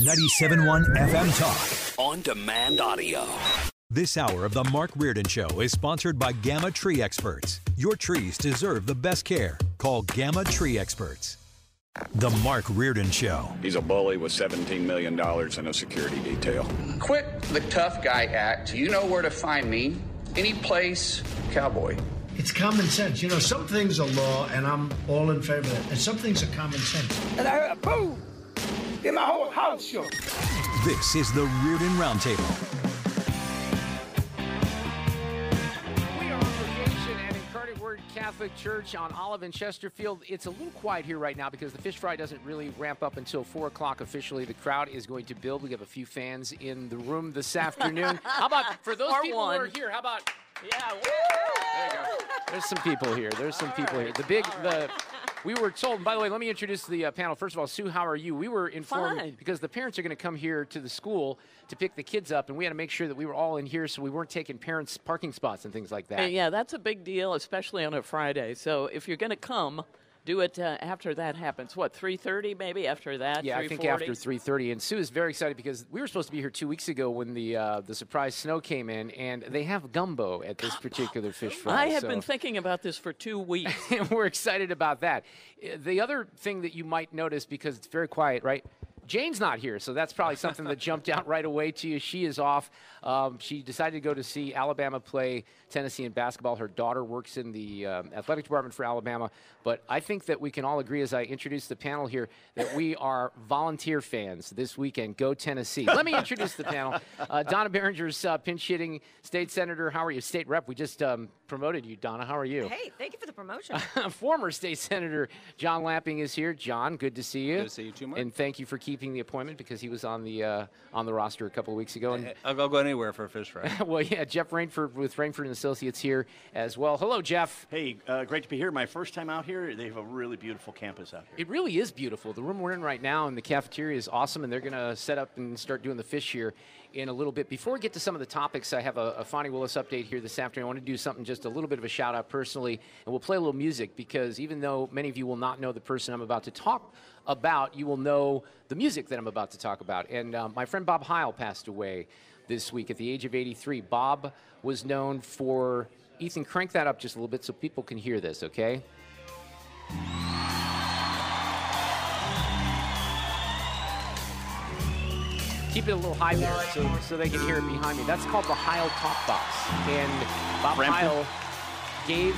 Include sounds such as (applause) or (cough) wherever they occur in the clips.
97.1 FM Talk. On demand audio. This hour of The Mark Reardon Show is sponsored by Gamma Tree Experts. Your trees deserve the best care. Call Gamma Tree Experts. The Mark Reardon Show. He's a bully with $17 million in a security detail. Quit the tough guy act. You know where to find me. Any place, cowboy. It's common sense. You know, some things are law, and I'm all in favor of that. And some things are common sense. And I heard boom in my whole house show. This is the Reardon Roundtable. We are on location at Incarnate Word Catholic Church on Olive and Chesterfield. It's a little quiet here right now because the fish fry doesn't really ramp up until 4 o'clock officially. The crowd is going to build. We have a few fans in the room this afternoon. (laughs) how about, for those Or people one. who are here, how about, yeah, woo! there you go. There's some people here. There's some people here. The big, the, we were told, by the way, let me introduce the uh, panel. First of all, Sue, how are you? We were informed Fine. because the parents are going to come here to the school to pick the kids up, and we had to make sure that we were all in here so we weren't taking parents' parking spots and things like that. Uh, yeah, that's a big deal, especially on a Friday. So if you're going to come, do it uh, after that happens. What, 3.30 maybe after that? Yeah, I think after 3:30. And Sue is very excited because we were supposed to be here two weeks ago when the uh, the surprise snow came in, and they have gumbo at this particular fish fry. I have so- been thinking about this for two (laughs) weeks. and we're excited about that. Uh, The other thing that you might notice because it's very quiet, right? Jane's not here, so that's probably something that jumped out right away to you. She is off. Um, she decided to go to see Alabama play Tennessee in basketball. Her daughter works in the um, athletic department for Alabama. But I think that we can all agree, as I introduce the panel here, that we are volunteer fans this weekend. Go Tennessee! Let me introduce the panel. Uh, Donna Baringer's uh, pinch hitting state senator. How are you, state rep? We just um, promoted you, Donna. How are you? Hey, thank you for the promotion. (laughs) Former state senator John Lamping is here. John, good to see you. Good to see you too, Mark. And thank you for keeping the appointment because he was on the uh, on the roster a couple of weeks ago. And I'll, I'll go anywhere for a fish fry. (laughs) well, yeah, Jeff Rainford with Rainford and Associates here as well. Hello, Jeff. Hey, uh, great to be here. My first time out here. They have a really beautiful campus out here. It really is beautiful. The room we're in right now and the cafeteria is awesome, and they're going to set up and start doing the fish here in a little bit. Before we get to some of the topics, I have a, a Fani Willis update here this afternoon. I want to do something just a little bit of a shout out personally, and we'll play a little music because even though many of you will not know the person I'm about to talk about, you will know the music that I'm about to talk about. And um, my friend Bob Heil passed away this week at the age of 83. Bob was known for. Ethan, crank that up just a little bit so people can hear this, okay? Keep it a little high there so, so they can hear it behind me. That's called the Heil Talk Box. And Bob? Heil gave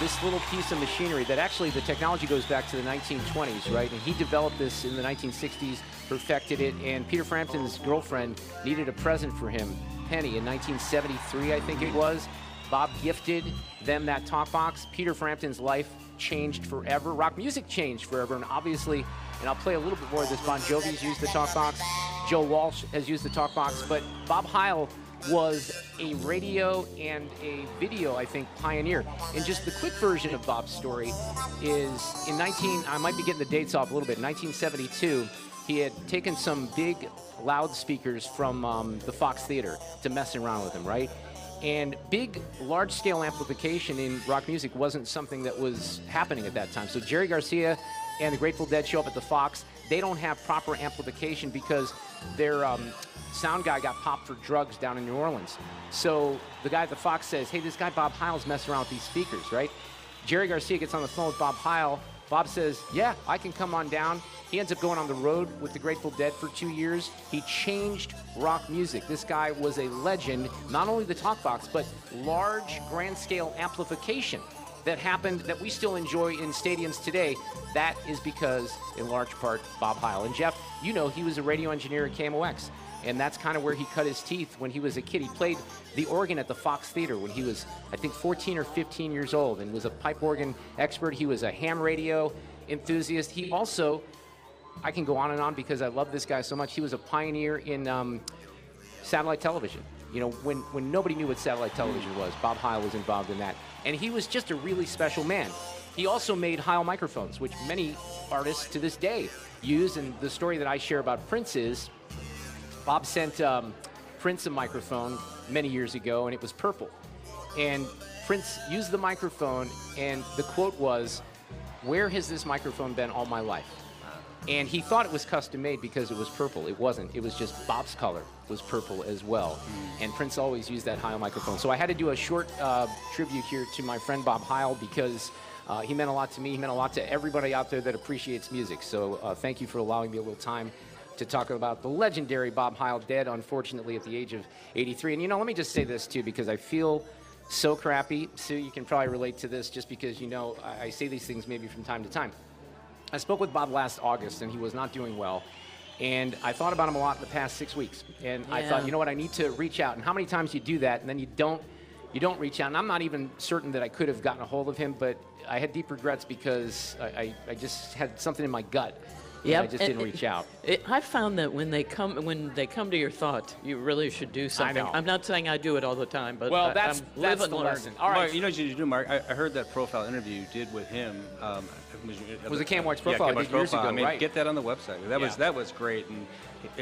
this little piece of machinery that actually the technology goes back to the 1920s, right? And he developed this in the 1960s, perfected it, and Peter Frampton's girlfriend needed a present for him, Penny, in 1973, I think it was. Bob gifted them that talk box. Peter Frampton's life changed forever. Rock music changed forever, and obviously, and I'll play a little bit more of this. Bon Jovi's used the talk box. Joe Walsh has used the talk box, but Bob Heil was a radio and a video, I think, pioneer. And just the quick version of Bob's story is in 19, I might be getting the dates off a little bit, 1972, he had taken some big loudspeakers from um, the Fox Theater to mess around with them, right? And big, large scale amplification in rock music wasn't something that was happening at that time. So Jerry Garcia and the Grateful Dead show up at the Fox. They don't have proper amplification because their um, sound guy got popped for drugs down in New Orleans. So the guy at the Fox says, hey, this guy Bob Heil's messing around with these speakers, right? Jerry Garcia gets on the phone with Bob Heil, Bob says, Yeah, I can come on down. He ends up going on the road with the Grateful Dead for two years. He changed rock music. This guy was a legend, not only the talk box, but large grand scale amplification that happened that we still enjoy in stadiums today. That is because, in large part, Bob Heil. And Jeff, you know, he was a radio engineer at KMOX. And that's kind of where he cut his teeth when he was a kid. He played the organ at the Fox Theater when he was, I think, 14 or 15 years old and was a pipe organ expert. He was a ham radio enthusiast. He also, I can go on and on because I love this guy so much. He was a pioneer in um, satellite television. You know, when, when nobody knew what satellite television was, Bob Heil was involved in that. And he was just a really special man. He also made Heil microphones, which many artists to this day use. And the story that I share about Prince is Bob sent um, Prince a microphone many years ago, and it was purple. And Prince used the microphone, and the quote was, Where has this microphone been all my life? And he thought it was custom made because it was purple. It wasn't. It was just Bob's color was purple as well. And Prince always used that Heil microphone. So I had to do a short uh, tribute here to my friend Bob Heil because uh, he meant a lot to me. He meant a lot to everybody out there that appreciates music. So uh, thank you for allowing me a little time to talk about the legendary Bob Heil, dead unfortunately at the age of 83. And you know, let me just say this too, because I feel so crappy. Sue, you can probably relate to this just because you know I, I say these things maybe from time to time. I spoke with Bob last August, and he was not doing well. And I thought about him a lot in the past six weeks. And I thought, you know what, I need to reach out. And how many times you do that, and then you don't, you don't reach out. And I'm not even certain that I could have gotten a hold of him, but I had deep regrets because I, I, I just had something in my gut. and I just didn't it- reach out. It, I found that when they come when they come to your thought, you really should do something. I know. I'm not saying I do it all the time, but Well, I, that's- I'm that's the lesson. All right. Mark, you know what you need to do, Mark? I, I heard that profile interview you did with him. Um, was, Was a Cam Watch profile I Cam Watch did years profile. ago, I mean, right. get that on the website. That was that was great, and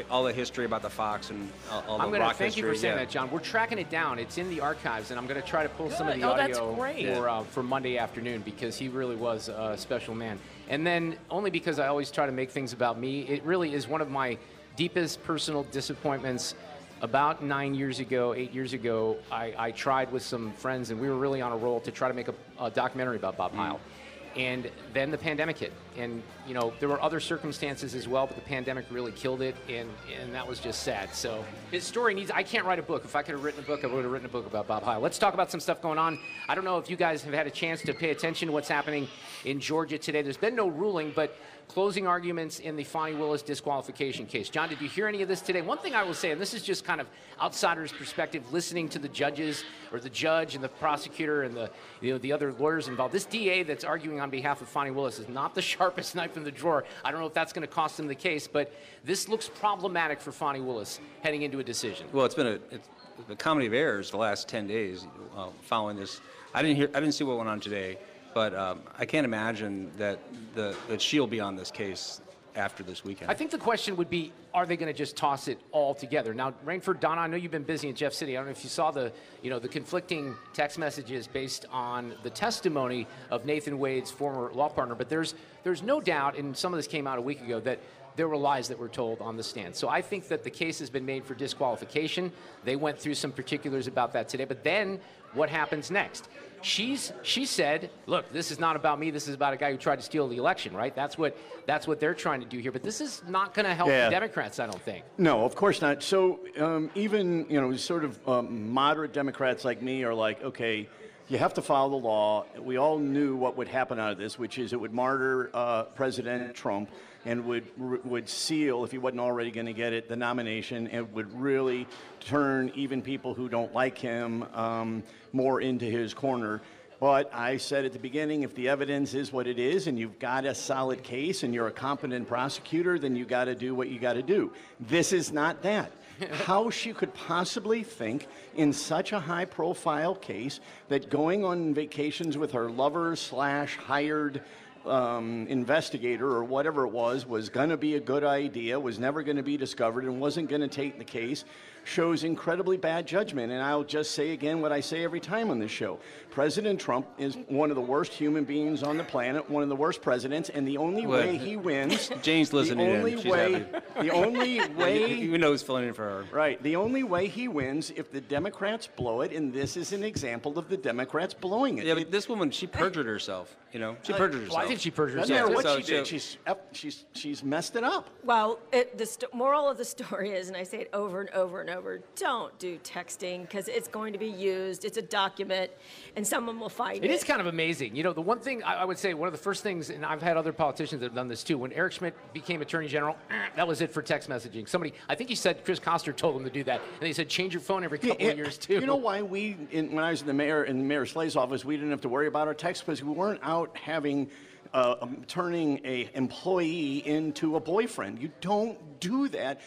all the history about the Fox and all, all I'm the going to rock thank you for saying yeah. that, John. We're tracking it down. It's in the archives, and I'm going to try to pull some of the Oh, that's audio great. for uh, for Monday afternoon because he really was a special man. And then only because I always try to make things about me, it really is one of my deepest personal disappointments. About nine years ago, eight years ago, I, I tried with some friends, and we were really on a roll to try to make a, a documentary about Bob Heil. And then the pandemic hit, and you know there were other circumstances as well, but the pandemic really killed it, and and that was just sad. So his story needs. I can't write a book. If I could have written a book, I would have written a book about Bob Heil. Let's talk about some stuff going on. I don't know if you guys have had a chance to pay attention to what's happening in Georgia today. There's been no ruling, but closing arguments in the Fani Willis disqualification case. John, did you hear any of this today? One thing I will say, and this is just kind of outsider's perspective, listening to the judges or the judge and the prosecutor and the you know the other lawyers involved. This DA that's arguing on behalf of Fani Willis is not the (laughs) sharpest knife in the drawer. I don't know if that's going to cost him the case, but this looks problematic for Fani Willis heading into a decision. Well, it's been a it's a comedy of errors the last ten days uh, following this. I didn't hear I didn't see what went on today, but um, I can't imagine that the that she'll be on this case after this weekend. I think the question would be, are they going to just toss it all together? Now, Rainford, Donna, I know you've been busy in Jeff City. I don't know if you saw the, you know, the conflicting text messages based on the testimony of Nathan Wade's former law partner, but there's there's no doubt, and some of this came out a week ago, that there were lies that were told on the stand. So I think that the case has been made for disqualification. They went through some particulars about that today, but then what happens next? She's she said, "Look, this is not about me. This is about a guy who tried to steal the election, right? That's what that's what they're trying to do here. But this is not going to help Yeah. the Democrats, I don't think. No, of course not. So um, even you know, sort of um, moderate Democrats like me are like, okay, you have to follow the law. We all knew what would happen out of this, which is it would martyr uh, President Trump and would would seal, if he wasn't already going to get it, the nomination, and would really turn even people who don't like him um, more into his corner. But I said at the beginning, if the evidence is what it is and you've got a solid case and you're a competent prosecutor, then you got to do what you got to do. This is not that. (laughs) How she could possibly think in such a high profile case that going on vacations with her lover slash hired um, investigator or whatever it was was going to be a good idea, was never going to be discovered, and wasn't going to take the case shows incredibly bad judgment. And I'll just say again what I say every time on this show President Trump is one of the worst human beings on the planet, one of the worst presidents, and the only Well, way he wins. (laughs) Jane's listening the in. only She's way, happy. The only (laughs) way. you know who's filling in for her. Right. The only way he wins if the Democrats blow it, and this is an example of the Democrats blowing it. Yeah, but this woman, she perjured herself. You know, she Uh, perjured well, herself. I think she perjured So- herself. what so- she did. She's she's she's messed it up. Well, it, the st- moral of the story is, and I say it over and over and over: don't do texting because it's going to be used. It's a document, and someone will find it. It is kind of amazing. You know, the one thing I, I would say, one of the first things, and I've had other politicians that have done this too. When Eric Schmitt became Attorney General, (clears throat) that was it for text messaging. Somebody, I think he said Chris Koster told him to do that, and they said change your phone every couple Yeah, of years too. You know why we, in, when I was in the mayor in Mayor Slay's office, we didn't have to worry about our text because we weren't out having. Uh, um, turning a employee into a boyfriend. You don't do that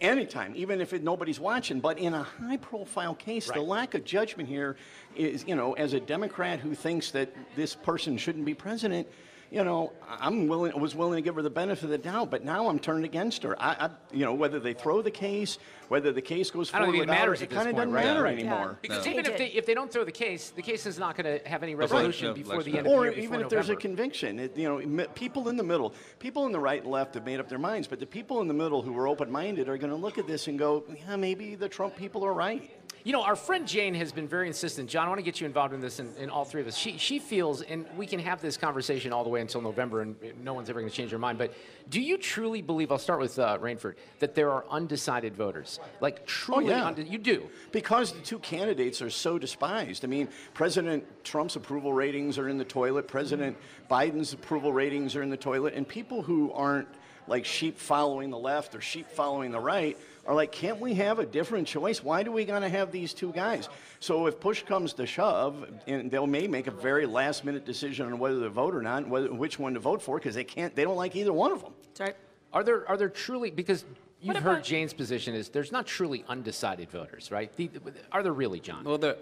anytime, even if it, nobody's watching. But in a high-profile case, the lack of judgment here is, you know, as a Democrat who thinks that this person shouldn't be president, you know, I'm willing, was willing to give her the benefit of the doubt, but now I'm turned against her. I, I you know, whether they throw the case, whether the case goes I don't forward think it without her, matters it at this kind of point, doesn't right? matter Right. anymore. Because No. even if they if they don't throw the case, the case is not going to have any resolution No, before like the that. end of the or year. even before if there's a November. conviction, it, you know, mi- people in the middle, people in the right and left have made up their minds, but the people in the middle who are open-minded are going to look at this and go, yeah, maybe the Trump people are right. You know, our friend Jane has been very insistent. John, I want to get you involved in this, and, and all three of us. She she feels, and we can have this conversation all the way until November, and no one's ever going to change their mind. But do you truly believe? I'll start with uh, Rainford that there are undecided voters, like truly. Oh, yeah. unde- you do. Because the two candidates are so despised. I mean, President Trump's approval ratings are in the toilet, President Biden's approval ratings are in the toilet, and people who aren't like sheep following the left or sheep following the right are like, can't we have a different choice? Why do we got to have these two guys? So if push comes to shove, and they may make a very last minute decision on whether to vote or not, whether, which one to vote for, because they can't, they don't like either one of them. Sorry. Are there are there truly because you've heard about- Jane's position is there's not truly undecided voters, right? The, are there really, John? Well, there,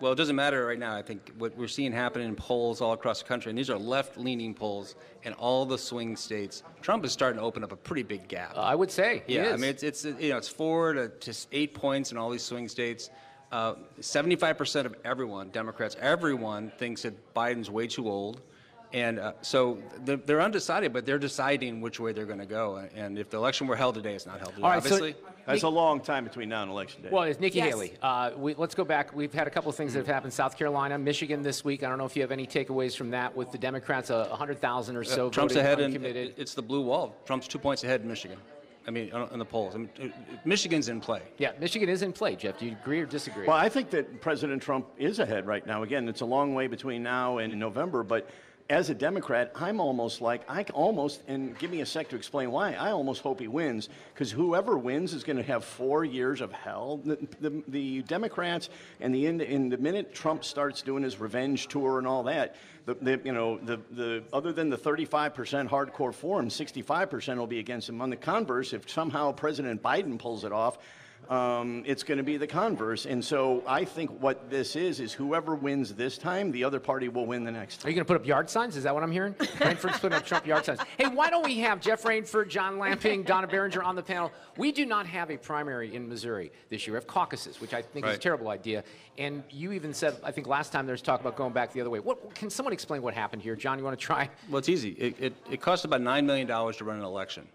well, it doesn't matter right now. I think what we're seeing happen in polls all across the country, and these are left-leaning polls in all the swing states. Trump is starting to open up a pretty big gap. I would say. Yeah, I mean it's it's you know it's four to, eight points in all these swing states. Uh, 75% of everyone, Democrats, everyone thinks that Biden's way too old. And uh, so they're, they're undecided, but they're deciding which way they're going to go. And if the election were held today, it's not held today, All right, so- obviously. That's a long time between now and election day. Well, it's Nikki Yes. Haley. Uh, we, let's go back. We've had a couple of things that have happened. South Carolina, Michigan this week. I don't know if you have any takeaways from that with the Democrats, uh, 100,000 or so Uh, Trump's voting ahead, and uncommitted. it's the blue wall. Trump's two points ahead in Michigan. I mean, on, on the polls. I mean, uh, Michigan's in play. yeah, Michigan is in play, Jeff. Do you agree or disagree? Well, I think that President Trump is ahead right now. Again, it's a long way between now and November, but as a Democrat, I'm almost like, I almost, and give me a sec to explain why, I almost hope he wins, because whoever wins is going to have four years of hell. The, the, the Democrats, and the, in, the minute Trump starts doing his revenge tour and all that, the, the, you know, the, the, other than the 35% hardcore form, 65% will be against him. On the converse, if somehow President Biden pulls it off, um, it's going to be the converse. And so I think what this is, is whoever wins this time, the other party will win the next Time. Are you going to put up yard signs? Is that what I'm hearing? Rainford's putting up Trump yard signs. (laughs) Hey, why don't we have Jeff Rainford, John Lamping, Donna Baringer on the panel? We do not have a primary in Missouri this year. We have caucuses, which I think is a terrible idea. And you even said, I think last time there was talk about going back the other way. What, can someone explain what happened here? John, you want to try? Well, it's easy. It, it, it costs about $9 million to run an election.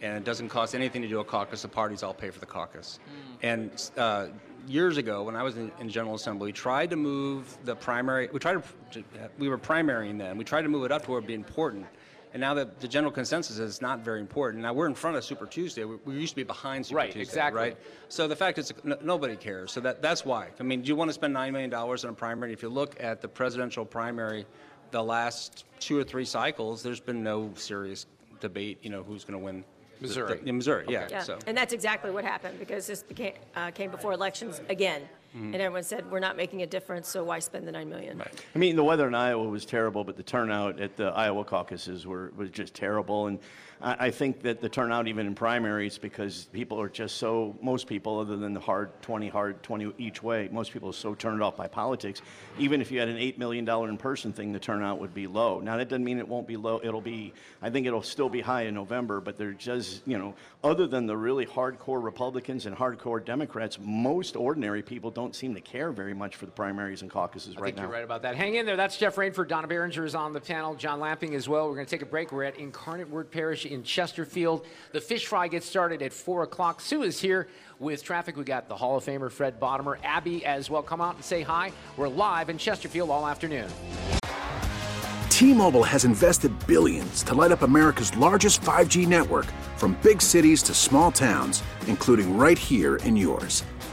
And it doesn't cost anything to do a caucus. The parties all pay for the caucus. And uh, years ago, when I was in, in General Assembly, we tried to move the primary, we tried to, we were primarying then. We tried to move it up to where it'd be important. And now that the general consensus is not very important. Now we're in front of Super Tuesday. We, we used to be behind Super Right, Tuesday, exactly. right? So the fact is, n- nobody cares. So that, that's why. I mean, do you want to spend $9 million on a primary? If you look at the presidential primary, the last two or three cycles, there's been no serious debate, you know, who's going to win. The- Missouri. the- in Missouri, yeah. Yeah, So. and that's exactly what happened because this became, uh, came before elections again, Mhm. and everyone said we're not making a difference, so why spend the nine million? I mean, the weather in Iowa was terrible, but the turnout at the Iowa caucuses were, was just terrible. And I, I think that the turnout, even in primaries, because people are just so, most people, other than the hard 20, hard 20 each way, most people are so turned off by politics. Even if you had an $8 million in person thing, the turnout would be low. Now, that doesn't mean it won't be low. It'll be, I think it'll still be high in November, but they're just, you know, other than the really hardcore Republicans and hardcore Democrats, most ordinary people don't seem to care very much for the primaries and caucuses I right think now. you're right about that. Hang in there. That's Jeff Rainford. Donna Baringer is on the panel. John Lamping as well. We're going to take a break. We're at Incarnate Word Parish in Chesterfield. The fish fry gets started at 4 o'clock. Sue is here with traffic. We got the Hall of Famer Fred Bodimer, Abby as well. Come out and say hi. We're live in Chesterfield all afternoon. T-Mobile has invested billions to light up America's largest 5G network from big cities to small towns, including right here in yours.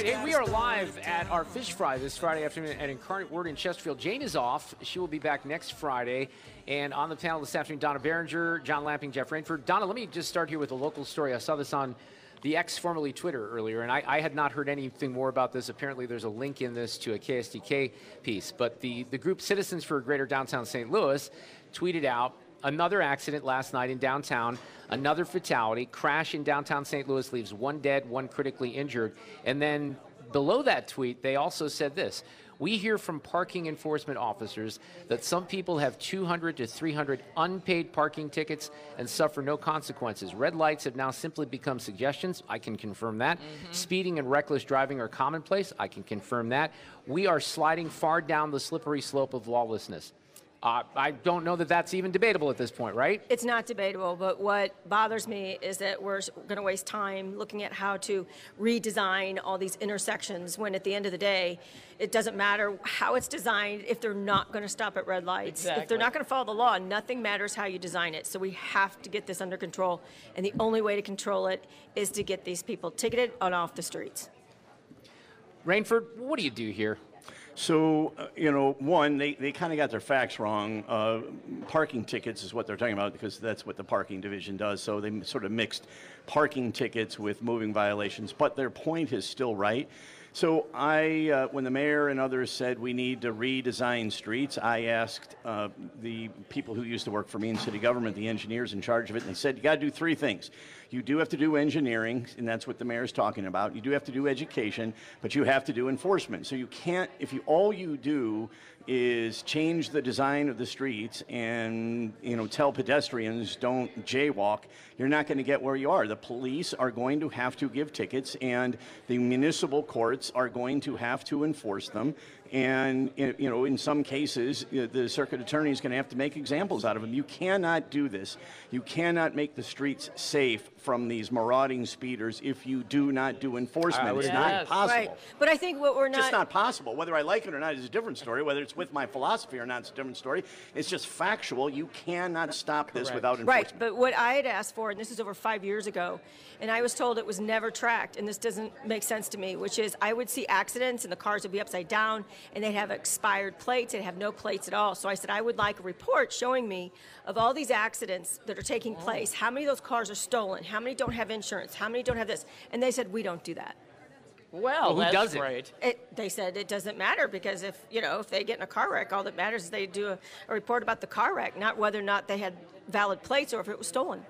Right, hey, we are live at our fish fry this Friday afternoon at Incarnate Word in Chesterfield. Jane is off. She will be back next Friday. And on the panel this afternoon, Donna Baringer, John Lamping, Jeff Rainford. Donna, let me just start here with a local story. I saw this on the ex formerly Twitter, earlier, and I, I, had not heard anything more about this. Apparently, there's a link in this to a KSDK piece. But the, the group Citizens for Greater Downtown St. Louis tweeted out another accident last night in downtown, another fatality. Crash in downtown St. Louis leaves one dead, one critically injured. And then below that tweet, they also said this. We hear from parking enforcement officers that some people have 200 to 300 unpaid parking tickets and suffer no consequences. Red lights have now simply become suggestions. I can confirm that. Mm-hmm. Speeding and reckless driving are commonplace. I can confirm that. We are sliding far down the slippery slope of lawlessness. Uh, I don't know that that's even debatable at this point, right? It's not debatable, but what bothers me is that we're going to waste time looking at how to redesign all these intersections when at the end of the day, it doesn't matter how it's designed if they're not going to stop at red lights. Exactly. If they're not going to follow the law, nothing matters how you design it. So we have to get this under control, and the only way to control it is to get these people ticketed and off the streets. Rainford, what do you do here? So, uh, you know, one, they, they kind of got their facts wrong. Uh, parking tickets is what they're talking about because that's what the parking division does. So they sort of mixed parking tickets with moving violations, but their point is still right. So I, uh, when the mayor and others said we need to redesign streets, I asked uh, the people who used to work for me in city government, the engineers in charge of it, and they said you got to do three things. You do have to do engineering, and that's what the mayor's talking about. You do have to do education, but you have to do enforcement. So you can't, if you all you do is change the design of the streets and you know tell pedestrians don't jaywalk you're not going to get where you are the police are going to have to give tickets and the municipal courts are going to have to enforce them and you know in some cases the circuit attorney is going to have to make examples out of them. You cannot do this. You cannot make the streets safe from these marauding speeders if you do not do enforcement. It's yes. not possible right. but i think what we're not just not possible. Whether i like it or not is a different story. Whether it's with my philosophy or not is a different story. It's just factual. You cannot stop this without enforcement. Right but what i had asked for and this is over five years ago and i was told it was never tracked and this doesn't make sense to me which is i would see accidents and the cars would be upside down and they'd have expired plates, they'd have no plates at all. So I said, I would like a report showing me of all these accidents that are taking oh. place, how many of those cars are stolen, how many don't have insurance, how many don't have this. And they said, we don't do that. Well, well who does great. It? it? They said it doesn't matter because if you know if they get in a car wreck, all that matters is they do a, a report about the car wreck, not whether or not they had valid plates or if it was stolen.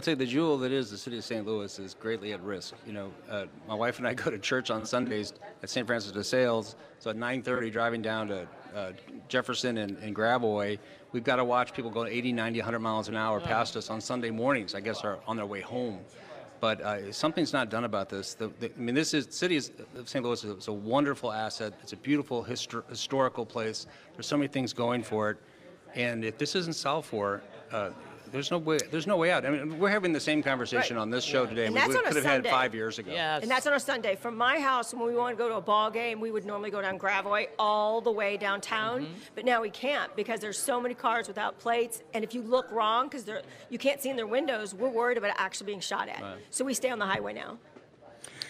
Tell you, the jewel that is the city of St. Louis is greatly at risk. You know, uh, my wife and I (laughs) go to church on Sundays at St. Francis de Sales. So at 9:30, driving down to uh, Jefferson and, and we've got to watch people go 80, 90, 100 miles an hour past us on Sunday mornings. I guess are on their way home. But uh, something's not done about this. The, the, I mean, this is city of St. Louis is a wonderful asset. It's a beautiful histor- historical place. There's so many things going for it, and if this isn't solved for, uh, there's no way. There's no way out. I mean, we're having the same conversation Right. on this show today. And we that's on a could have had Sunday. it five years ago. Yes. And that's on a Sunday. From my house, when we want to go to a ball game, we would normally go down Gravois all the way downtown. Mm-hmm. But now we can't because there's so many cars without plates. And if you look wrong, because you can't see in their windows, we're worried about actually being shot at. Right. So we stay on the highway now.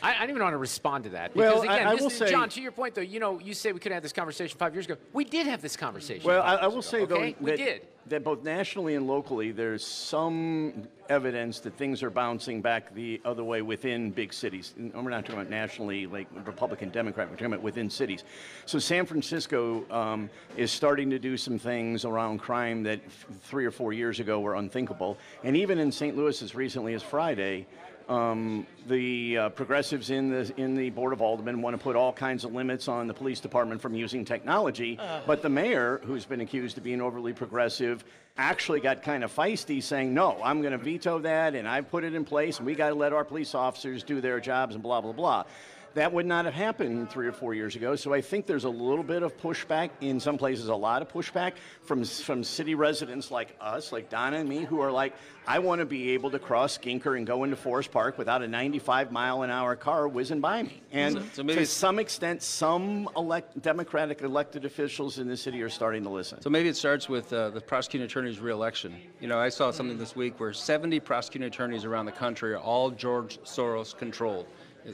I, I don't even want to respond to that. Well, Because again, I- I this say- John, to your point though, you know, you say we could have this conversation five years ago. We did have this conversation. Well, I, five I years will ago, say though okay? we that, did. that both nationally and locally, there's some evidence that things are bouncing back the other way within big cities. And we're not talking about nationally, like Republican, Democrat. We're talking about within cities. So San Francisco um, is starting to do some things around crime that f- three or four years ago were unthinkable. And even in St. Louis, as recently as Friday. Um, the uh, progressives in the in the board of aldermen want to put all kinds of limits on the police department from using technology, Ugh. but the mayor, who's been accused of being overly progressive, actually got kind of feisty, saying, "No, I'm going to veto that, and I put it in place, and we got to let our police officers do their jobs, and blah blah blah." That would not have happened three or four years ago. So I think there's a little bit of pushback in some places, a lot of pushback from from city residents like us, like Donna and me, who are like, I want to be able to cross Skinker and go into Forest Park without a 95 mile an hour car whizzing by me. And So- so to some extent, some elect, Democratic elected officials in the city are starting to listen. So maybe it starts with uh, the prosecuting attorney's reelection. You know, I saw something this week where 70 prosecuting attorneys around the country are all George Soros controlled,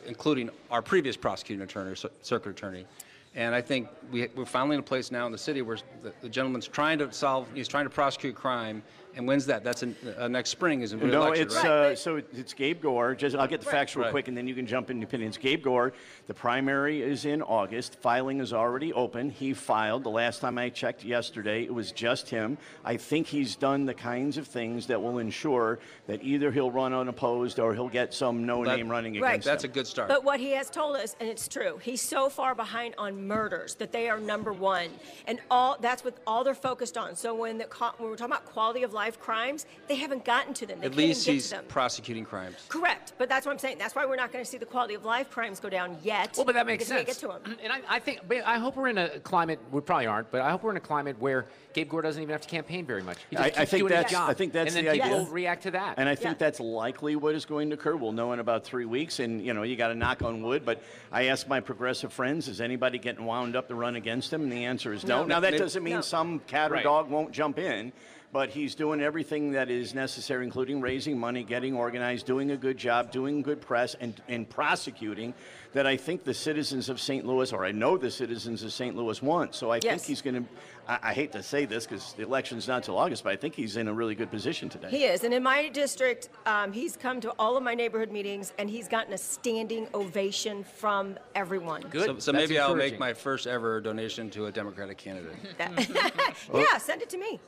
including our previous prosecuting attorney, cir- circuit attorney. And I think we, we're finally in a place now in the city where the, the gentleman's trying to solve, he's trying to prosecute crime. And when's that? That's in, uh, next spring is in No, reelection, it's right? uh, so it- it's Gabe Gore. Just I'll get the facts real Right. quick, and then you can jump into opinions. Gabe Gore, the primary is in August. Filing is already open. He filed the last time I checked yesterday. It was just him. I think he's done the kinds of things that will ensure that either he'll run unopposed or he'll get some no-name running Right. against. That's him. a good start. But what he has told us, and it's true, he's so far behind on murders that they are number one, and all that's what all they're focused on. So when the when we're talking about quality of life crimes, they haven't gotten to them. They At least he's them. prosecuting crimes. Correct, but that's what I'm saying. That's why we're not going to see the quality of life crimes go down yet. Well, but that makes sense. get to them. And I, I think, I hope we're in a climate. We probably aren't, but I hope we're in a climate where Gabe Gore doesn't even have to campaign very much. He just I, keeps I think doing that's his job. I think that's and the then people idea. react to that. And I think that's likely what is going to occur. We'll know in about three weeks, and you know you got to knock on wood. But I asked my progressive friends, is anybody getting wound up to run against him? And the answer is no. No. now that Maybe- doesn't mean No. some cat or Right. dog won't jump in. But he's doing everything that is necessary, including raising money, getting organized, doing a good job, doing good press, and, and prosecuting that I think the citizens of St. Louis, or I know the citizens of St. Louis want. So I think he's going to, I hate to say this because the election's not till August, but I think he's in a really good position today. He is, and in my district, um, he's come to all of my neighborhood meetings, and he's gotten a standing ovation from everyone. So, so maybe I'll make my first ever donation to a Democratic candidate. (laughs) yeah, send it to me.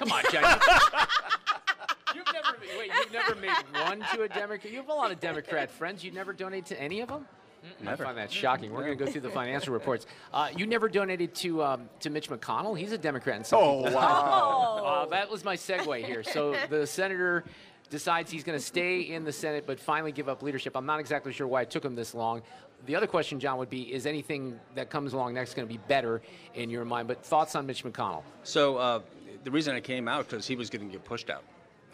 Come on, Jack. (laughs) you've never wait. You've never made one to a Democrat. You have a lot of Democrat friends. You never donate to any of them. Never. I find that shocking. We're going to go through the (laughs) financial reports. Uh, you never donated to um, to Mitch McConnell. He's a Democrat in some Oh, wow. eyes. (laughs) Uh, that was my segue here. So the senator decides he's going to stay in the Senate, but finally give up leadership. I'm not exactly sure why it took him this long. The other question, John, would be: Is anything that comes along next going to be better in your mind? But thoughts on Mitch McConnell? So uh, the reason I came out because he was going to get pushed out.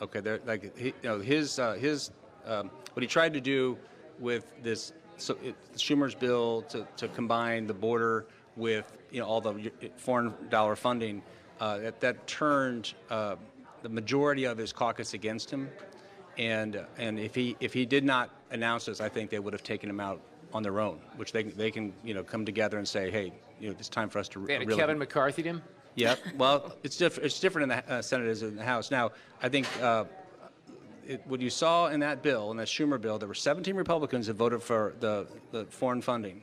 Okay, there, like he, you know, his uh, his um, what he tried to do with this so it, Schumer's bill to, to combine the border with you know all the foreign dollar funding uh, that that turned uh, the majority of his caucus against him, and and if he if he did not announce this, I think they would have taken him out on their own, which they they can you know come together and say, hey, you know, it's time for us to They had really Kevin McCarthy him. Yep. Well, it's different. It's different in the uh, Senate as in the House. Now, I think uh, it, what you saw in that bill, in that Schumer bill, there were 17 Republicans that voted for the, the foreign funding,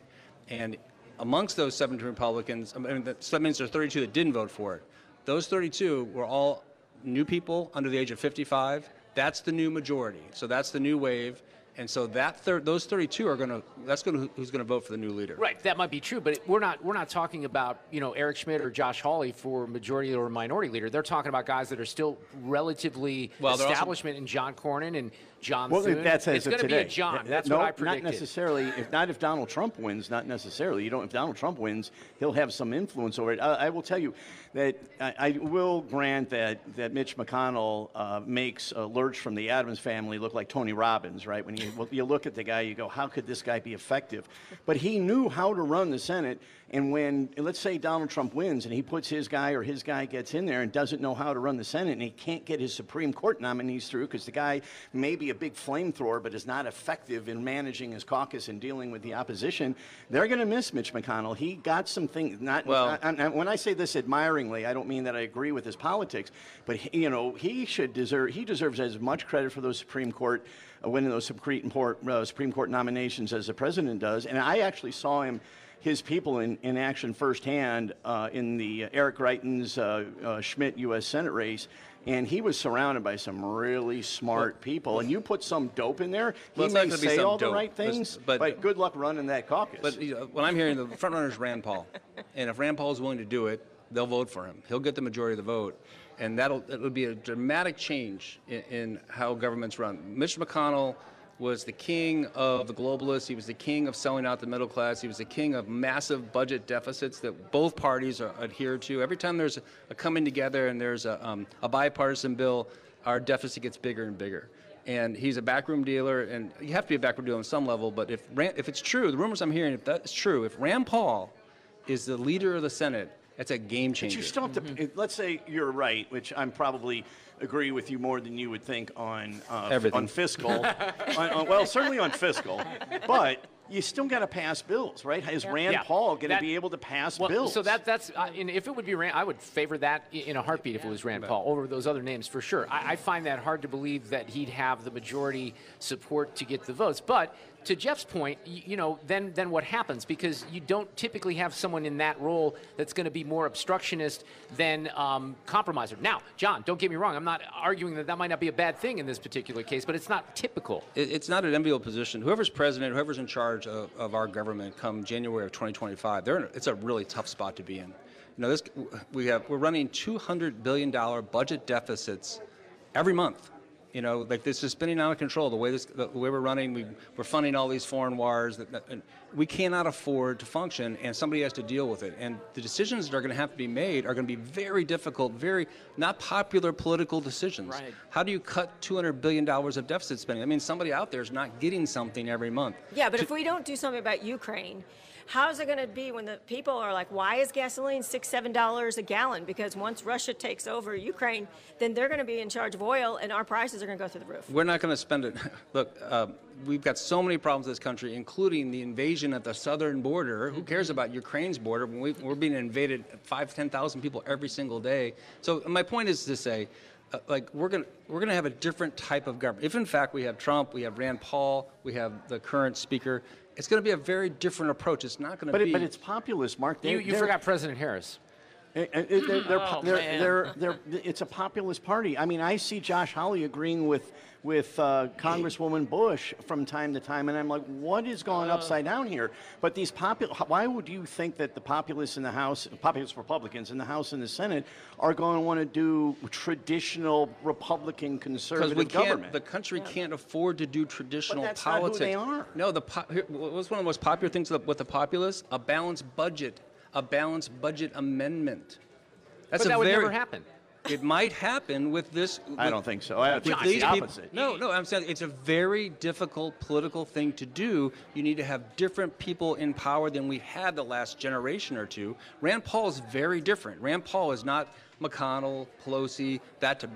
and amongst those 17 Republicans, I mean, so that means there are 32 that didn't vote for it. Those 32 were all new people under the age of 55. That's the new majority. So that's the new wave. And so that thir- those 32 are going to that's going to who's going to vote for the new leader. Right, that might be true, but we're not we're not talking about you know Eric Schmitt or Josh Hawley for majority or minority leader. They're talking about guys that are still relatively Well, they're also- establishment in John Cornyn and John Well, Thune. that's as it's going to be a John. That's no, what I predicted. Not necessarily. If not, if Donald Trump wins, not necessarily. You don't. If Donald Trump wins, he'll have some influence over it. I, I will tell you that I, I will grant that that Mitch McConnell uh, makes uh, Lurch from the Addams family look like Tony Robbins, right? When you well, you look at the guy, you go, how could this guy be effective? But he knew how to run the Senate. And when, let's say Donald Trump wins and he puts his guy or his guy gets in there and doesn't know how to run the Senate and he can't get his Supreme Court nominees through because the guy may be a big flamethrower but is not effective in managing his caucus and dealing with the opposition, they're going to miss Mitch McConnell. He got some things, not, Well- I, I, when I say this admiringly, I don't mean that I agree with his politics, but he, you know, he should deserve, he deserves as much credit for those Supreme Court, uh, winning those Supreme Court, uh, Supreme Court nominations as the president does. And I actually saw him his people in, in action firsthand uh, in the Eric Greitens uh, uh, Schmitt U.S. Senate race. And he was surrounded by some really smart people. And you put some dope in there, he not may say all the right things, but- but, good luck running that caucus. But you know, when I'm hearing the front runner is Rand Paul, and if Rand Paul is willing to do it, they'll vote for him. He'll get the majority of the vote, and that'll it'll be a dramatic change in, in how governments run. Mitch McConnell was the king of the globalists. He was the king of selling out the middle class. He was the king of massive budget deficits that both parties are adhere to. Every time there's a, a coming together and there's a, um, a bipartisan bill, our deficit gets bigger and bigger. And he's a backroom dealer, and you have to be a backroom dealer on some level. But if Rand, if it's true, the rumors I'm hearing, if that's true, if Rand Paul is the leader of the Senate, that's a game changer. But you still have to. Mm-hmm. Let's say you're right, which I'm probably agree with you more than you would think on uh, Everything. on fiscal. (laughs) on, on- well, certainly on fiscal, but you still got to pass bills, right? Is Rand Yeah. Paul going to be able to pass Well, bills? So that that's uh, and if it would be Rand, I would favor that in a heartbeat if it was Rand Paul over those other names for sure. I, I find that hard to believe that he'd have the majority support to get the votes. But to Jeff's point, you, you know, then then what happens? Because you don't typically have someone in that role that's going to be more obstructionist than um, compromiser. Now, John, don't get me wrong. I'm not arguing that that might not be a bad thing in this particular case, but it's not typical. It- it's not an enviable position. Whoever's president, whoever's in charge of, of our government come January of 2025, they're in it's a really tough spot to be in. You know, this we have we're running 200 billion dollar budget deficits every month. You know, like this is spinning out of control. The way this, the way we're running, we, we're funding all these foreign wars. That, that- and we cannot afford to function, and somebody has to deal with it. And the decisions that are going to have to be made are going to be very difficult, very not popular political decisions. Right. How do you cut 200 billion dollars of deficit spending? I mean, somebody out there is not getting something every month. Yeah, but if we don't do something about Ukraine, how's it going to be when the people are like, why is gasoline six, seven dollars a gallon? Because once Russia takes over Ukraine, then they're going to be in charge of oil, and our prices are going to go through the roof. We're not going to spend it. (laughs) Look, uh, we've got so many problems in this country, including the invasion at the southern border. Who cares about Ukraine's border when we, we're being invaded five, ten thousand people every single day? So my point is to say. Uh, like we're gonna we're gonna have a different type of government. If in fact we have Trump, we have Rand Paul, we have the current speaker, it's going to be a very different approach. It's not going to but, be. it, but it's populist, Mark. You, They're- you forgot President Harris. Uh, uh, They're, they're, (laughs) Oh, they're, they're, they're, it's a populist party. I mean, I see Josh Hawley agreeing with with uh, Congresswoman Bush from time to time, and I'm like, what is going upside down here? But these popul- why would you think that the populists in the House, populist Republicans in the House and the Senate, are going to want to do traditional Republican because conservative we can't, government? the country can't afford to do traditional that's not who politics. they are. No, the po- here, what's one of the most popular things with with the populace? A balanced budget, a balanced budget amendment. That's but that a would very, never happen. It might happen with this. I don't think so. I with think it's these the people- No, no, I'm saying it's a very difficult political thing to do. You need to have different people in power than we've had the last generation or two. Rand Paul is very different. Rand Paul is not McConnell, Pelosi, that to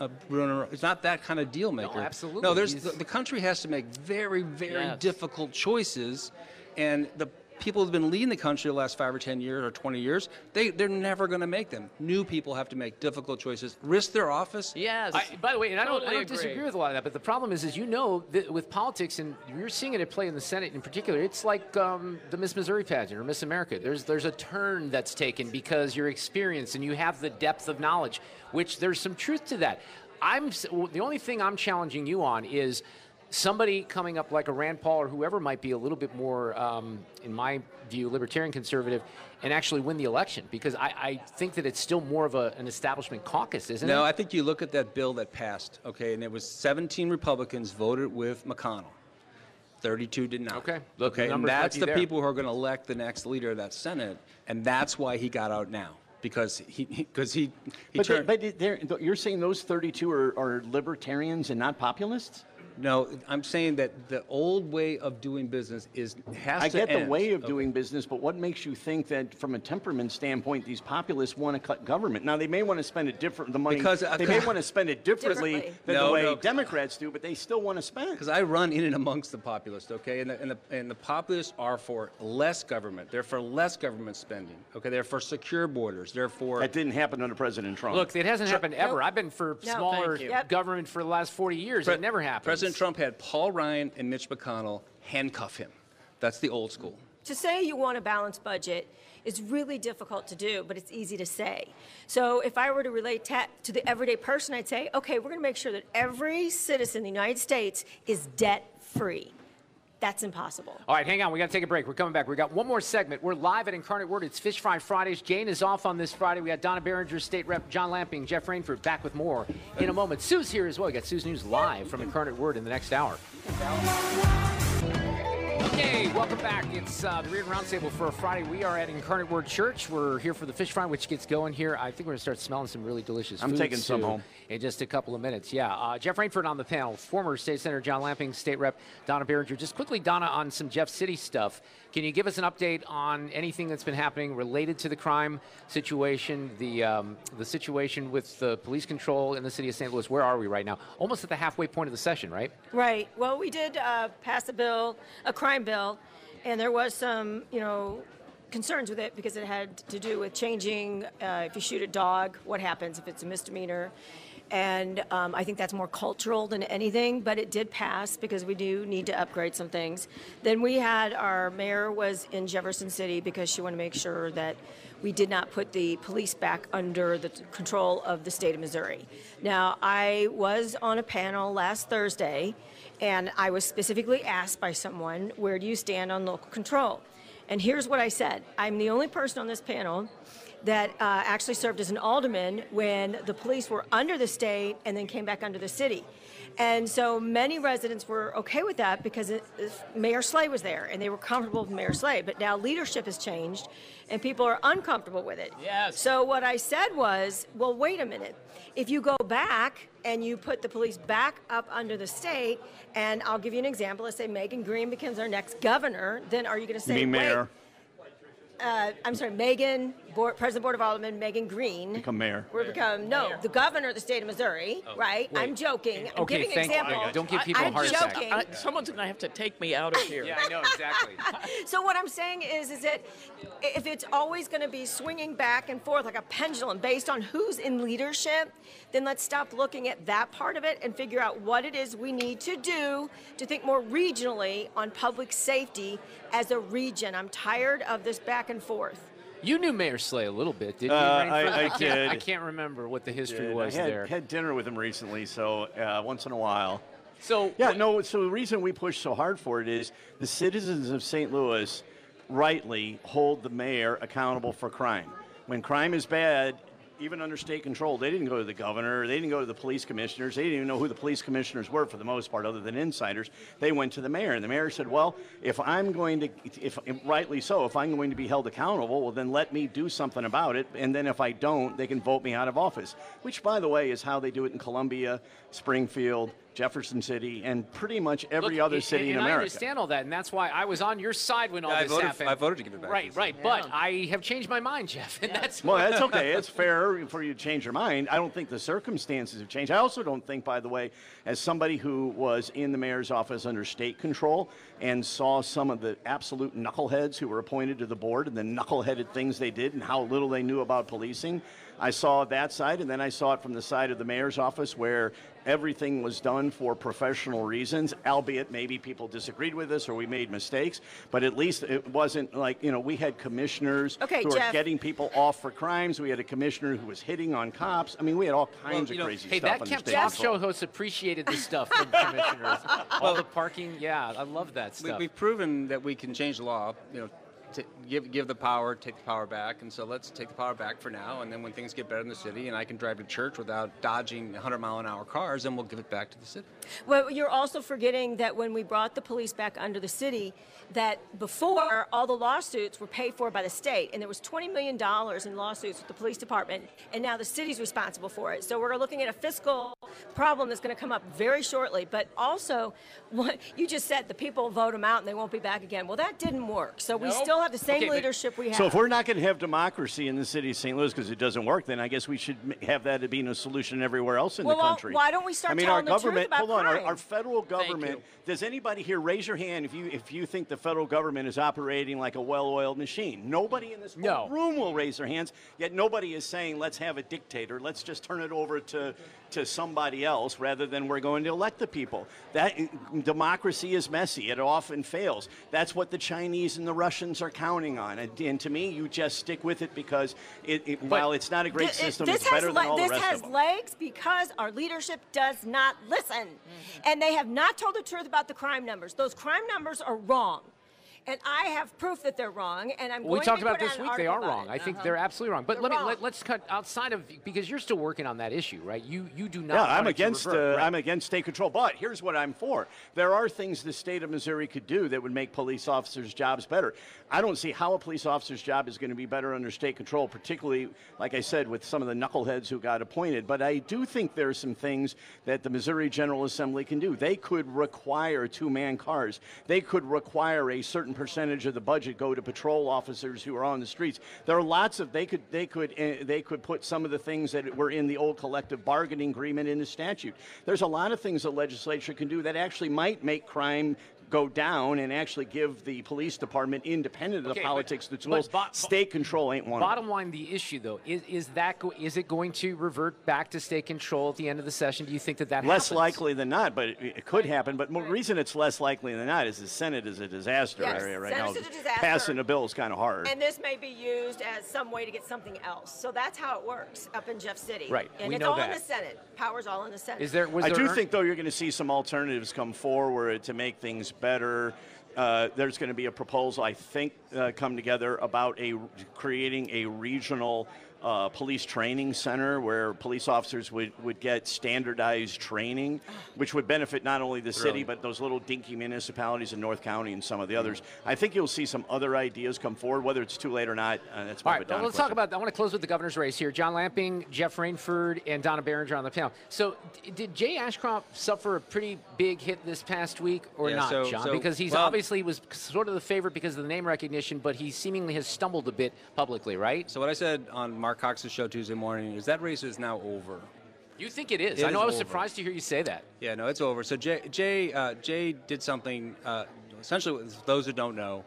uh, Bruner. It's not that kind of deal maker. absolutely. No, there's the, the country has to make very, very Yes. difficult choices, and the people who've been leading the country the last five or ten years or 20 years, they, they're never going to make them. New people have to make difficult choices, risk their office. Yes. I, by the way, and I don't, I don't disagree with a lot of that, but the problem is, is you know, that with politics, and you're seeing it at play in the Senate in particular. It's like um, the Miss Missouri pageant or Miss America. There's there's a turn that's taken because you're experienced and you have the depth of knowledge, which there's some truth to that. I'm the only thing I'm challenging you on is somebody coming up like a Rand Paul or whoever might be a little bit more, um, in my view, libertarian conservative, and actually win the election? Because I, I think that it's still more of a, an establishment caucus, isn't no, it? No, I think you look at that bill that passed, okay, and it was 17 Republicans voted with McConnell. 32 did not. Okay. Look, the okay, and that's the there. people who are going to elect the next leader of that Senate, and that's why he got out now because he because he, he, But, turned. they're- you're saying those 32 are, are libertarians and not populists? No, I'm saying that the old way of doing business is has to I to get the end. way of Okay. doing business, but what makes you think that, from a temperament standpoint, these populists want to cut government? Now they may want to spend it different. The money Because, uh, they may (laughs) want to spend it differently, Differently. than No, the way no. Democrats do, but they still want to spend. Because I run in and amongst the populists, okay, and the, and the and the populists are for less government. They're for less government spending. Okay, they're for secure borders. They're for that didn't happen under President Trump. Look, it hasn't happened ever. I've been for No, smaller thank you. Yep. government for the last 40 years. Pre- it never happened. President Trump had Paul Ryan and Mitch McConnell handcuff him. That's the old school. To say you want a balanced budget is really difficult to do, but it's easy to say. So if I were to relate ta- to the everyday person, I'd say, okay, we're going to make sure that every citizen in the United States is debt free. That's impossible. All right, hang on. We got to take a break. We're coming back. We got one more segment. We're live at Incarnate Word. It's Fish Fry Fridays. Jane is off on this Friday. We got Donna Baringer, State Rep John Lamping, Jeff Rainford back with more in a moment. Sue's here as well. We got Sue's News live from Incarnate Word in the next hour. Okay, welcome back. It's uh, the Reardon Roundtable for a Friday. We are at Incarnate Word Church. We're here for the fish fry, which gets going here. I think we're going to start smelling some really delicious I'm taking some home. in just a couple of minutes. Yeah. Uh, Jeff Rainford on the panel, former State Senator John Lamping, State Rep Donna Baringer. Just quickly, Donna, on some Jeff City stuff. Can you give us an update on anything that's been happening related to the crime situation, the um, the situation with the police control in the city of St. Louis? Where are we right now? Almost at the halfway point of the session, right? Right. Well, we did uh, pass a bill, a crime bill, and there was some, you know, concerns with it because it had to do with changing uh, if you shoot a dog, what happens if it's a misdemeanor. And um, I think that's more cultural than anything, but it did pass because we do need to upgrade some things. Then we had our mayor was in Jefferson City because she wanted to make sure that we did not put the police back under the control of the state of Missouri. Now, I was on a panel last Thursday, and I was specifically asked by someone, Where do you stand on local control? And here's what I said I'm the only person on this panel that uh, actually served as an alderman when the police were under the state and then came back under the city. And so many residents were okay with that because it, Mayor Slay was there and they were comfortable with Mayor Slay. But now leadership has changed and people are uncomfortable with it. Yes. So what I said was, well, wait a minute. If you go back and you put the police back up under the state, and I'll give you an example. Let's say Megan Green becomes our next governor, then are you going to say, Me, wait, mayor, uh, I'm sorry, Megan, board, President Board of Aldermen, Megan Green. become mayor. We're become no the governor of the state of Missouri, oh. right? wait. I'm joking. I'm Okay, giving an thank you. example. Don't give people I, a heart I'm attack. joking. I- someone's going to have to take me out of here. Yeah, I know exactly. (laughs) so what I'm saying is, is that if it's always going to be swinging back and forth like a pendulum based on who's in leadership, then let's stop looking at that part of it and figure out what it is we need to do to think more regionally on public safety as a region. I'm tired of this back and forth. You knew Mayor Slay a little bit, didn't you? Uh, Rainford? I- I can't- did. I can't remember what the history was I had, there. had dinner with him recently, so uh, once in a while. So yeah, no. So the reason we push so hard for it is the citizens of St. Louis rightly hold the mayor accountable for crime. When crime is bad, even under state control, they didn't go to the governor, they didn't go to the police commissioners, they didn't even know who the police commissioners were for the most part, other than insiders. They went to the mayor, and the mayor said, "Well, if I'm going to, if rightly so, if I'm going to be held accountable, well, then let me do something about it, and then if I don't, they can vote me out of office." Which, by the way, is how they do it in Columbia, Springfield, Jefferson City, and pretty much every Look, other and- city in and I America. understand all that, and that's why I was on your side when all Yeah, I this voted- happened. I voted to give it back Right, right. city. But I have changed my mind, Jeff, and that's Well, that's (laughs) okay. It's fair for you to change your mind. I don't think the circumstances have changed. I also don't think, by the way, as somebody who was in the mayor's office under state control and saw some of the absolute knuckleheads who were appointed to the board and the knuckleheaded things they did and how little they knew about policing, I saw that side, and then I saw it from the side of the mayor's office where everything was done for professional reasons, albeit maybe people disagreed with us or we made mistakes, but at least it wasn't like, you know, we had commissioners Okay, who were getting people off for crimes. We had a commissioner who was hitting on cops. I mean, we had all kinds you of know, crazy hey, stuff that on kept the talk show control. hosts appreciated this stuff from commissioners. (laughs) All the parking, yeah, I love that We, stuff. we've proven that we can change the law. You know, to give give the power, take the power back, and so let's take the power back for now. And then when things get better in the city, and I can drive to church without dodging 100 mile an hour cars, then we'll give it back to the city. Well, you're also forgetting that when we brought the police back under the city, that before all the lawsuits were paid for by the state, and there was 20 million dollars in lawsuits with the police department, and now the city's responsible for it. So we're looking at a fiscal problem that's going to come up very shortly. But also, (laughs) what you just said, the people vote them out and they won't be back again. Well, that didn't work. So we Nope. still have the same Okay, leadership we have. So if we're not going to have democracy in the city of St. Louis because it doesn't work, then I guess we should have that to be a solution everywhere else in Well, the well, country. why don't we start I mean, our government. hold on, our, our federal government. Does anybody here raise your hand if you if you think the federal government is operating like a well-oiled machine? Nobody in this No. room will raise their hands. Yet nobody is saying, "Let's have a dictator. Let's just turn it over to." To somebody else rather than we're going to elect the people. That democracy is messy. It often fails. That's what the Chinese and the Russians are counting on. And, and to me, you just stick with it because it, it, while it's not a great Th- system, this it's has better than all this the rest has of them. legs because our leadership does not listen, mm-hmm. and they have not told the truth about the crime numbers. Those crime numbers are wrong, and I have proof that they're wrong. And I'm we going talked to be about putting this out an week. They are wrong. it. I think Uh-huh. they're absolutely wrong. But They're let me wrong. let, let's cut outside of because you're still working on that issue, right? You you do not. Yeah, want I'm it to against. revert, uh, right? I'm against state control. But here's what I'm for: there are things the state of Missouri could do that would make police officers' jobs better. I don't see how a police officer's job is going to be better under state control, particularly, like I said, with some of the knuckleheads who got appointed. But I do think there are some things that the Missouri General Assembly can do. They could require two-man cars. They could require a certain percentage of the budget go to patrol officers who are on the streets. There are lots of they could they could uh, they could put some of the things that were in the old collective bargaining agreement in the statute. There's a lot of things the legislature can do that actually might make crime go down and actually give the police department independent of Okay, the but- politics the but tools bo- bo- state control ain't one. Bottom line, the issue though is is that go, is it going to revert back to state control at the end of the session? Do you think that that less happens? likely than not, but it, it could happen. But the reason it's less likely than not is the Senate is a disaster Yes, area right Senate's now. a disaster. Passing a bill is kind of hard. And this may be used as some way to get something else. So that's how it works up in Jeff City. Right, And we it's know all in that. the Senate. Power's all in the Senate. Is there? Was I there do earn- think, though, you're going to see some alternatives come forward to make things better. Uh, there's going to be a proposal, I think, uh, come together about a creating a regional uh, police training center where police officers would, would get standardized training, which would benefit not only the city Really? but those little dinky municipalities in North County and some of the others. I think you'll see some other ideas come forward, whether it's too late or not. Uh, that's All more right, of a Don well, let's question. talk about. I want to close with the governor's race here. John Lamping, Jeff Rainford, and Donna Baringer on the panel. So, d- did Jay Ashcroft suffer a pretty big hit this past week, or Yeah, not, so- John? so- because he's well- obviously was sort of the favorite because of the name recognition, but he seemingly has stumbled a bit publicly, right? So what I said on Marc Cox's show Tuesday morning is that race is now over. You think it is? It I know is I was over. surprised to hear you say that. Yeah, no, it's over. So Jay, Jay, uh, Jay did something. Uh, essentially, with those who don't know,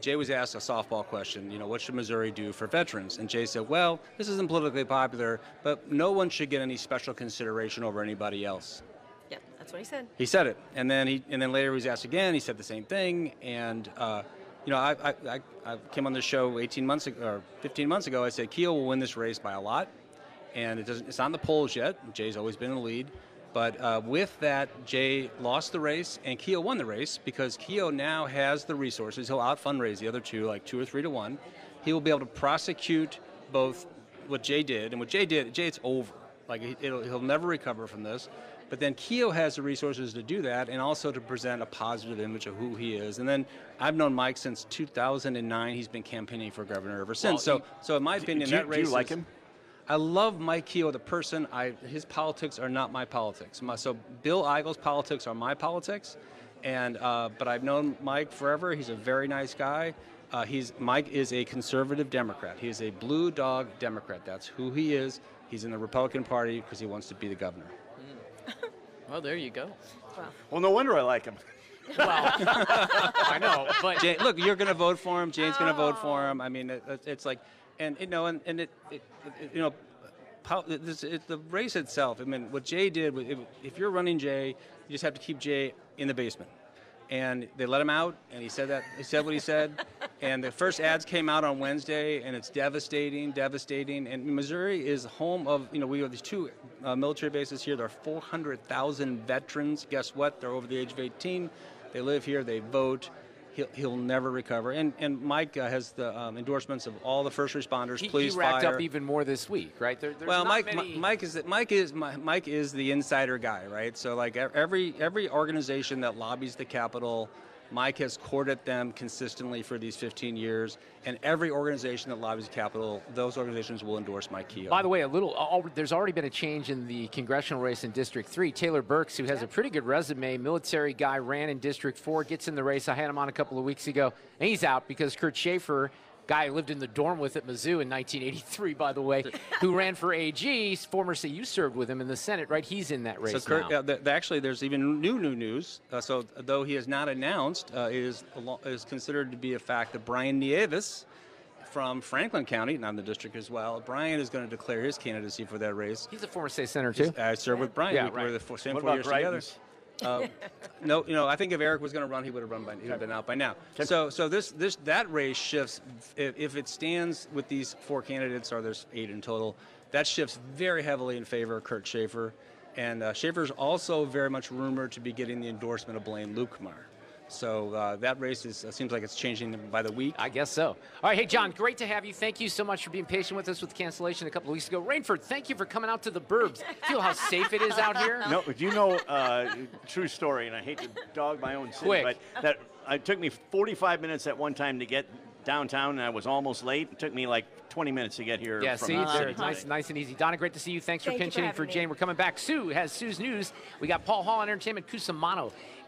Jay was asked a softball question. You know, what should Missouri do for veterans? And Jay said, "Well, this isn't politically popular, but no one should get any special consideration over anybody else." Yeah, that's what he said. He said it, and then he, and then later he was asked again. He said the same thing, and uh, you know, I, I, I, came on the show 18 months ago, or 15 months ago. I said Kehoe will win this race by a lot, and it doesn't. It's not in the polls yet. Jay's always been in the lead, but uh, with that, Jay lost the race, and Kehoe won the race because Kehoe now has the resources. He'll out fundraise the other two, like two or three to one. He will be able to prosecute both what Jay did and what Jay did. Jay, it's over. Like he'll never recover from this. But then Kehoe has the resources to do that and also to present a positive image of who he is. And then I've known Mike since 2009. He's been campaigning for governor ever since. Well, so, so in my opinion, do that do you like him? I love Mike Kehoe, the person. I his politics are not my politics. My, so Bill Eigel's politics are my politics, and uh, but I've known Mike forever. He's a very nice guy. Uh, he's Mike is a conservative Democrat. He is a blue dog Democrat. That's who he is. He's in the Republican Party because he wants to be the governor. Well, there you go. Well, no wonder I like him. Well, (laughs) I know, but Jane, look, you're going to vote for him. Jane's going to vote for oh. him. I mean, it, it- it's like, and you know, and, and it, it, it, you know, how, this, it, the race itself. I mean, what Jay did. If you're running Jay, you just have to keep Jay in the basement and they let him out, and he said that he said what he said, (laughs) and the first ads came out on Wednesday, and it's devastating, devastating. And Missouri is home of you know we have these two uh, military bases here. There are 400,000 veterans. Guess what? They're over the age of 18. They live here. They vote he'll, he'll never recover. And and Mike uh, has the um, endorsements of all the first responders. He, Please he racked fire. up even more this week, right? There, well, Mike, many... Mike is Mike is Mike is the insider guy, right? So like every every organization that lobbies the Capitol Mike has courted them consistently for these 15 years, and every organization that lobbies capital, those organizations will endorse Mike Kehoe. By the way, a little, there's already been a change in the congressional race in District 3. Taylor Burks, who has a pretty good resume, military guy, ran in District 4, gets in the race. I had him on a couple of weeks ago, and he's out because Kurt Schaefer guy who lived in the dorm with at Mizzou in 1983, by the way, (laughs) who ran for AG, former you served with him in the Senate, right? He's in that race so Kurt, now. Uh, the, actually, there's even new new news. Uh, so though he has not announced, uh, is is considered to be a fact that Brian Nieves from Franklin County, not in the district as well. Brian is going to declare his candidacy for that race. He's a former state senator too. I served with Brian. Yeah, we right. were the four, same what four about years Brighton's? together. Uh, no, you know, I think if Eric was going to run, he would have run by, he would have been out by now. So, so this, this, that race shifts. If, if it stands with these four candidates, or there's eight in total, that shifts very heavily in favor of Kurt Schaefer. And uh, Schaefer's also very much rumored to be getting the endorsement of Blaine Luetkemeyer. So uh, that race is, uh, seems like it's changing by the week. I guess so. All right, hey John, great to have you. Thank you so much for being patient with us with the cancellation a couple of weeks ago. Rainford, thank you for coming out to the Burbs. (laughs) Feel how safe it is out here. No, but you know, uh, true story, and I hate to dog my own city, Quick. but that it took me 45 minutes at one time to get downtown, and I was almost late. It took me like 20 minutes to get here. Yeah, from see, the there, city it's nice, nice and easy. Donna, great to see you. Thanks for Thank you pinch for for Jane. me. We're coming back. Sue has Sue's news. We got Paul Hall on Entertainment, Cusimano